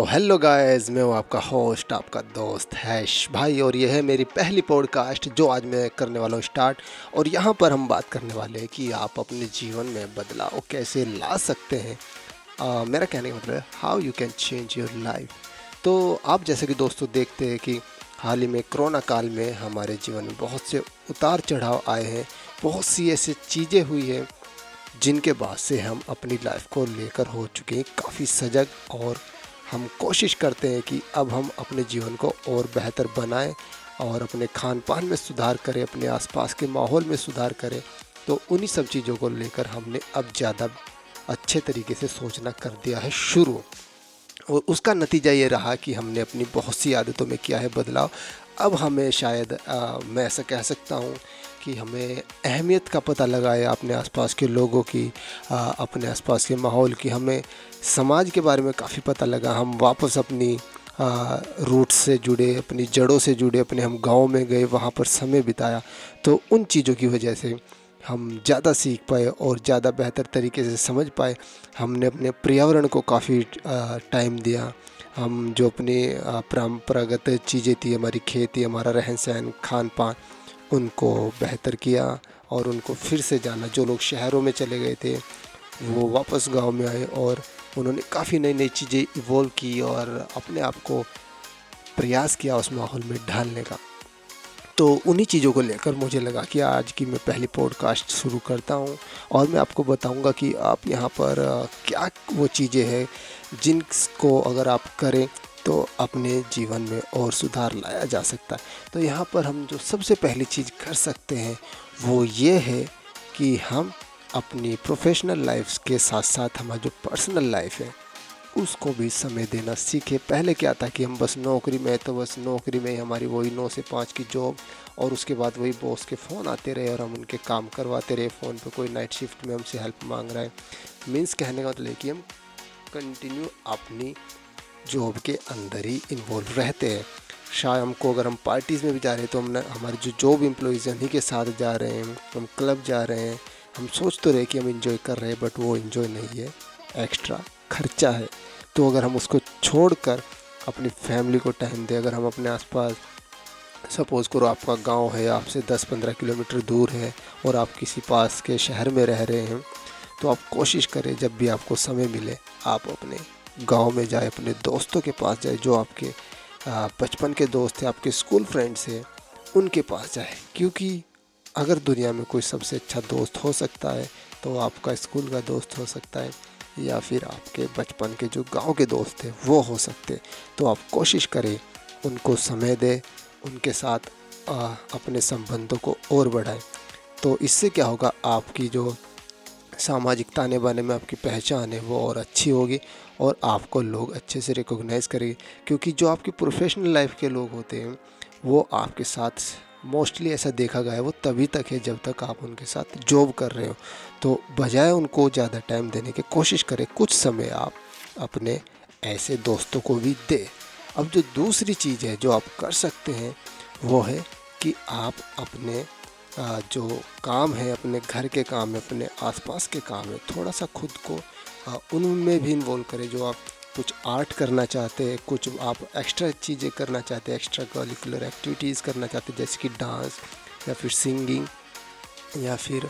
तो hello guys मैं हूँ आपका होस्ट आपका दोस्त हैश भाई और यह है मेरी पहली पॉडकास्ट जो आज मैं करने वाला हूँ स्टार्ट और यहाँ पर हम बात करने वाले हैं कि आप अपने जीवन में बदलाव कैसे ला सकते हैं। आ, मेरा कहने का मतलब है how you can change your life तो आप जैसे कि दोस्तों देखते हैं कि हाल ही में कोरोना काल में हमारे जीवन में बहुत से उतार चढ़ाव आए हैं बहुत सी ऐसी चीज़ें हुई हैं जिनके बाद से हम अपनी लाइफ को लेकर हो चुके हैं काफ़ी सजग और हम कोशिश करते हैं कि अब हम अपने जीवन को और बेहतर बनाएँ और अपने खान पान में सुधार करें अपने आसपास के माहौल में सुधार करें। तो उन्हीं सब चीज़ों को लेकर हमने अब ज़्यादा अच्छे तरीके से सोचना कर दिया है शुरू। और उसका नतीजा ये रहा कि हमने अपनी बहुत सी आदतों में किया है बदलाव। अब हमें शायद आ, मैं ऐसा कह सकता हूँ कि हमें अहमियत का पता लगा है अपने आसपास के लोगों की आ, अपने आसपास के माहौल की। हमें समाज के बारे में काफ़ी पता लगा। हम वापस अपनी रूट से जुड़े अपनी जड़ों से जुड़े अपने हम गाँव में गए वहाँ पर समय बिताया। तो उन चीज़ों की वजह से हम ज़्यादा सीख पाए और ज़्यादा बेहतर तरीके से समझ पाए। हमने अपने पर्यावरण को काफ़ी टाइम दिया। हम जो अपनी परंपरागत चीज़ें थी हमारी खेती हमारा रहन सहन खान पान उनको बेहतर किया और उनको फिर से जाना। जो लोग शहरों में चले गए थे, वो वापस गाँव में आए और उन्होंने काफ़ी नई नई चीज़ें इवॉल्व की और अपने आप को प्रयास किया उस माहौल में ढालने का। तो उन्हीं चीज़ों को लेकर मुझे लगा कि आज की मैं पहली पॉडकास्ट शुरू करता हूँ और मैं आपको बताऊँगा कि आप यहाँ पर क्या वो चीज़ें हैं जिनको अगर आप करें तो अपने जीवन में और सुधार लाया जा सकता है। तो यहाँ पर हम जो सबसे पहली चीज़ कर सकते हैं, वो ये है कि हम अपनी प्रोफेशनल लाइफ के साथ साथ हमारा जो पर्सनल लाइफ है, उसको भी समय देना सीखे। पहले क्या था कि हम बस नौकरी में तो बस नौकरी में हमारी वही नौ से पाँच की जॉब और उसके बाद वही बॉस के फ़ोन आते रहे और हम उनके काम करवाते रहे। फ़ोन पे कोई नाइट शिफ्ट में हमसे हेल्प मांग रहा है। मीन्स कहने का मतलब कि हम कंटिन्यू अपनी जॉब के अंदर ही इन्वॉल्व रहते हैं। शायद हमको अगर हम पार्टीज़ में भी जा रहे हैं तो हम हमारे जो जॉब एम्प्लॉयज़ हैं, उन्हीं के साथ जा रहे हैं, हम क्लब जा रहे हैं। हम सोच तो रहे कि हम इंजॉय कर रहे हैं बट वो इन्जॉय नहीं है। एक्स्ट्रा खर्चा है। तो अगर हम उसको छोड़कर अपनी फैमिली को टाइम दें, अगर हम अपने आसपास सपोज़ करो आपका गाँव है, आपसे 10-15 किलोमीटर दूर है और आप किसी पास के शहर में रह रहे हैं तो आप कोशिश करें जब भी आपको समय मिले, आप अपने गाँव में जाए अपने दोस्तों के पास जाए जो आपके बचपन के दोस्त हैं आपके स्कूल फ्रेंड्स हैं उनके पास जाए। क्योंकि अगर दुनिया में कोई सबसे अच्छा दोस्त हो सकता है तो आपका स्कूल का दोस्त हो सकता है या फिर आपके बचपन के जो गाँव के दोस्त थे वो हो सकते तो आप कोशिश करें उनको समय दें उनके साथ आ, अपने संबंधों को और बढ़ाएँ। तो इससे क्या होगा आपकी जो सामाजिक ताने बाने में आपकी पहचान है वो और अच्छी होगी और आपको लोग अच्छे से रिकॉग्नाइज़ करेंगे क्योंकि जो आपकी प्रोफेशनल लाइफ के लोग होते हैं, वो आपके साथ मोस्टली ऐसा देखा गया है, वो तभी तक है जब तक आप उनके साथ जॉब कर रहे हो। तो बजाय उनको ज़्यादा टाइम देने की कोशिश करें, कुछ समय आप अपने ऐसे दोस्तों को भी दें। अब जो दूसरी चीज़ है जो आप कर सकते हैं, वो है कि आप अपने जो काम है, अपने घर के काम है, अपने आसपास के काम है, थोड़ा सा खुद को उनमें भी इन्वॉल्व करें जो आप कुछ आर्ट करना चाहते हैं, कुछ आप एक्स्ट्रा चीज़ें करना चाहते हैं एक्स्ट्रा करिकुलर एक्टिविटीज़ करना चाहते हैं, जैसे कि डांस या फिर सिंगिंग या फिर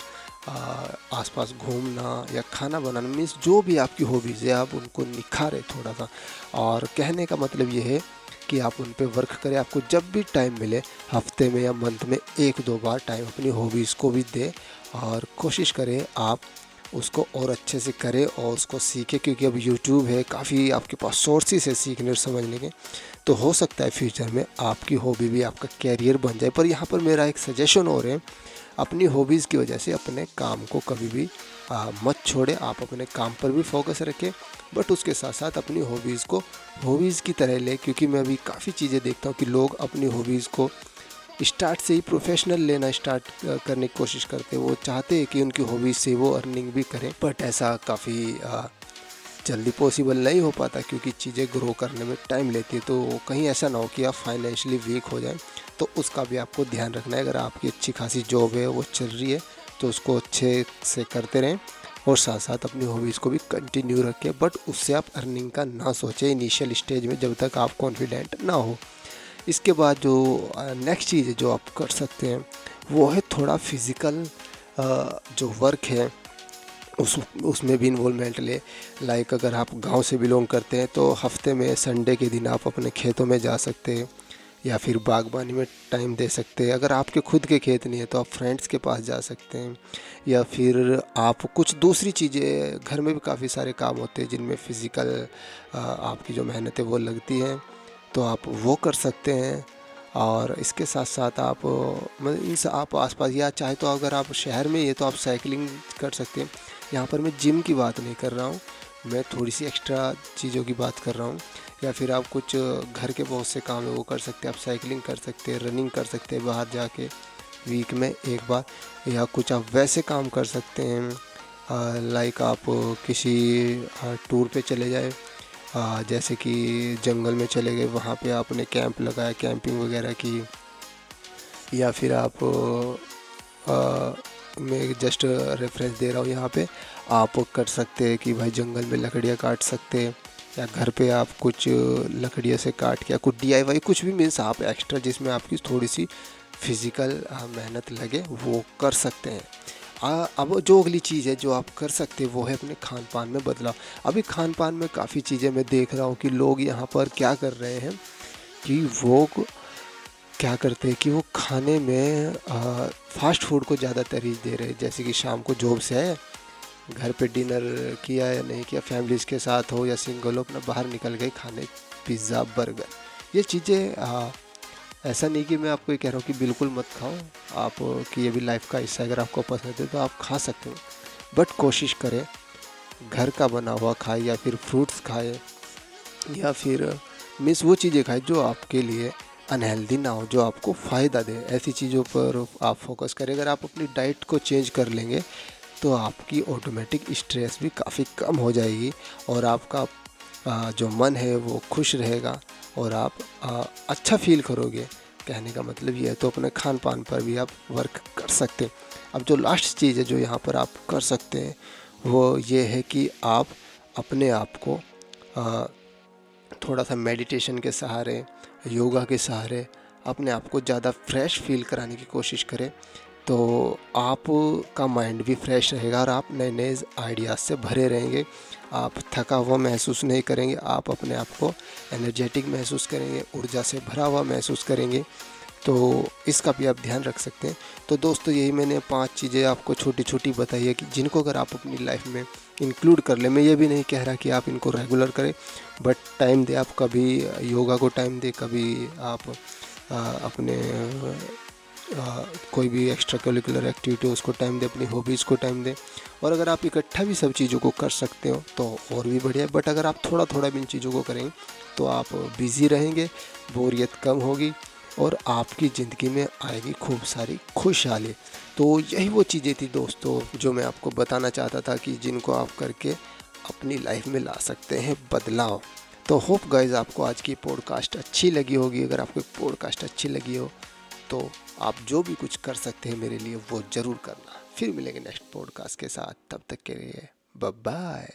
आसपास घूमना, या खाना बनाना मीन्स जो भी आपकी हॉबीज़ है, आप उनको निखारें थोड़ा सा और कहने का मतलब ये है कि आप उन पर वर्क करें, आपको जब भी टाइम मिले, हफ़्ते में या मंथ में एक दो बार टाइम अपनी हॉबीज़ को भी दें और कोशिश करें आप उसको और अच्छे से करें और उसको सीखें क्योंकि अब यूट्यूब है काफ़ी आपके पास सोर्सेस है सीखने और समझने के। तो हो सकता है फ्यूचर में आपकी हॉबी भी आपका कैरियर बन जाए। पर यहाँ पर मेरा एक सजेशन और है अपनी हॉबीज़ की वजह से अपने काम को कभी भी आ, मत छोड़े। आप अपने काम पर भी फोकस रखें बट उसके साथ साथ अपनी हॉबीज़ को हॉबीज़ की तरह लें। क्योंकि मैं अभी काफ़ी चीज़ें देखता हूँ कि लोग अपनी हॉबीज़ को स्टार्ट से ही प्रोफेशनल लेना स्टार्ट करने की कोशिश करते हैं। वो चाहते हैं कि उनकी हॉबीज से वो अर्निंग भी करें बट ऐसा काफ़ी जल्दी पॉसिबल नहीं हो पाता क्योंकि चीज़ें ग्रो करने में टाइम लेती है। तो कहीं ऐसा ना हो कि आप फाइनेंशियली वीक हो जाए तो उसका भी आपको ध्यान रखना है। अगर आपकी अच्छी खासी जॉब है, वो चल रही है तो उसको अच्छे से करते रहें और साथ साथ अपनी हॉबीज़ को भी कंटिन्यू रखें। बट उससे आप अर्निंग का ना सोचें इनिशियल स्टेज में जब तक आप कॉन्फिडेंट ना हो। इसके बाद जो नेक्स्ट चीज़ जो आप कर सकते हैं, वो है थोड़ा फ़िज़िकल जो वर्क है, उस, उसमें भी इन्वॉल्वमेंट ले। लाइक अगर आप गाँव से बिलोंग करते हैं तो हफ़्ते में संडे के दिन आप अपने खेतों में जा सकते हैं, या फिर बागबानी में टाइम दे सकते हैं। अगर आपके खुद के खेत नहीं है तो आप फ्रेंड्स के पास जा सकते हैं। या फिर आप कुछ दूसरी चीज़ें, घर में भी काफ़ी सारे काम होते हैं, जिनमें फ़िज़िकल आपकी जो मेहनत है, वो लगती हैं। तो आप वो कर सकते हैं और इसके साथ साथ आप मतलब इन आप आसपास, या चाहे तो अगर आप शहर में ये तो आप साइकिलिंग कर सकते हैं। यहाँ पर मैं जिम की बात नहीं कर रहा हूँ, मैं थोड़ी सी एक्स्ट्रा चीज़ों की बात कर रहा हूँ। या फिर आप कुछ घर के बहुत से काम है, वो कर सकते हैं, आप साइकिलिंग कर सकते हैं रनिंग कर सकते हैं बाहर जाके वीक में एक बार, या कुछ आप वैसे काम कर सकते हैं। लाइक आप किसी टूर पे चले जाए जैसे कि जंगल में चले गए वहाँ पे आपने कैंप लगाया कैंपिंग वगैरह की या फिर आप आ, मैं जस्ट रेफरेंस दे रहा हूँ यहाँ पे आप कर सकते हैं कि भाई जंगल में लकड़ियाँ काट सकते हैं या घर पे आप कुछ लकड़ियों से काट के कुछ डी कुछ भी मीन्स आप एक्स्ट्रा जिसमें आपकी थोड़ी सी फ़िज़िकल मेहनत लगे वो कर सकते हैं। अब जो अगली चीज़ है जो आप कर सकते हैं वो है अपने खान पान में बदलाव। अभी खान पान में काफ़ी चीज़ें मैं देख रहा हूँ कि लोग यहाँ पर क्या कर रहे हैं कि वो क्या करते हैं कि वो खाने में आ, फास्ट फ़ूड को ज़्यादा तरजीह दे रहे हैं। जैसे कि शाम को जॉब से आए घर पे डिनर किया या नहीं किया फैमिलीज़ के साथ हो या सिंगल हो अपना बाहर निकल गए खाने पिज़्ज़ा बर्गर ये चीज़ें ऐसा नहीं कि मैं आपको ये कह रहा हूँ कि बिल्कुल मत खाओ। आप, कि ये भी लाइफ का हिस्सा अगर आपको पसंद है तो आप खा सकते हो। बट कोशिश करें, घर का बना हुआ खाए या फिर फ्रूट्स खाए या फिर मीन्स वो चीज़ें खाए जो आपके लिए अनहेल्दी ना हो, जो आपको फ़ायदा दे। ऐसी चीज़ों पर आप फोकस करें। अगर आप अपनी डाइट को चेंज कर लेंगे तो आपकी ऑटोमेटिक स्ट्रेस भी काफ़ी कम हो जाएगी और आपका जो मन है वो खुश रहेगा। और आप आ, अच्छा फील करोगे। कहने का मतलब ये है तो अपने खान पान पर भी आप वर्क कर सकते हैं। अब जो लास्ट चीज़ है जो यहाँ पर आप कर सकते हैं वो ये है कि आप अपने आप को आ, थोड़ा सा मेडिटेशन के सहारे योगा के सहारे अपने आप को ज़्यादा फ्रेश फील कराने की कोशिश करें। तो आपका माइंड भी फ्रेश रहेगा और आप नए नए आइडियाज़ से भरे रहेंगे। आप थका हुआ महसूस नहीं करेंगे आप अपने आप को एनर्जेटिक महसूस करेंगे ऊर्जा से भरा हुआ महसूस करेंगे। तो इसका भी आप ध्यान रख सकते हैं। तो दोस्तों यही मैंने पाँच चीज़ें आपको छोटी छोटी बताई है कि जिनको अगर आप अपनी लाइफ में इंक्लूड कर लें मैं ये भी नहीं कह रहा कि आप इनको रेगुलर करें बट टाइम दे आप कभी योगा को टाइम दे कभी आप आ, अपने कोई भी एक्स्ट्रा करिकुलर एक्टिविटी उसको टाइम दे, अपनी हॉबीज़ को टाइम दें। और अगर आप इकट्ठा भी सब चीज़ों को कर सकते हो तो और भी बढ़िया बट अगर आप थोड़ा थोड़ा भी इन चीज़ों को करेंगे तो आप बिज़ी रहेंगे, बोरियत कम होगी, और आपकी ज़िंदगी में आएगी खूब सारी खुशहाली। तो यही वो चीज़ें थी दोस्तों, जो मैं आपको बताना चाहता था कि जिनको आप करके अपनी लाइफ में ला सकते हैं बदलाव। तो होप गाइज़ आपको आज की पॉडकास्ट अच्छी लगी होगी। अगर आपको पॉडकास्ट अच्छी लगी हो तो आप जो भी कुछ कर सकते हैं मेरे लिए वो ज़रूर करना। फिर मिलेंगे नेक्स्ट पॉडकास्ट के साथ। तब तक के लिए बाय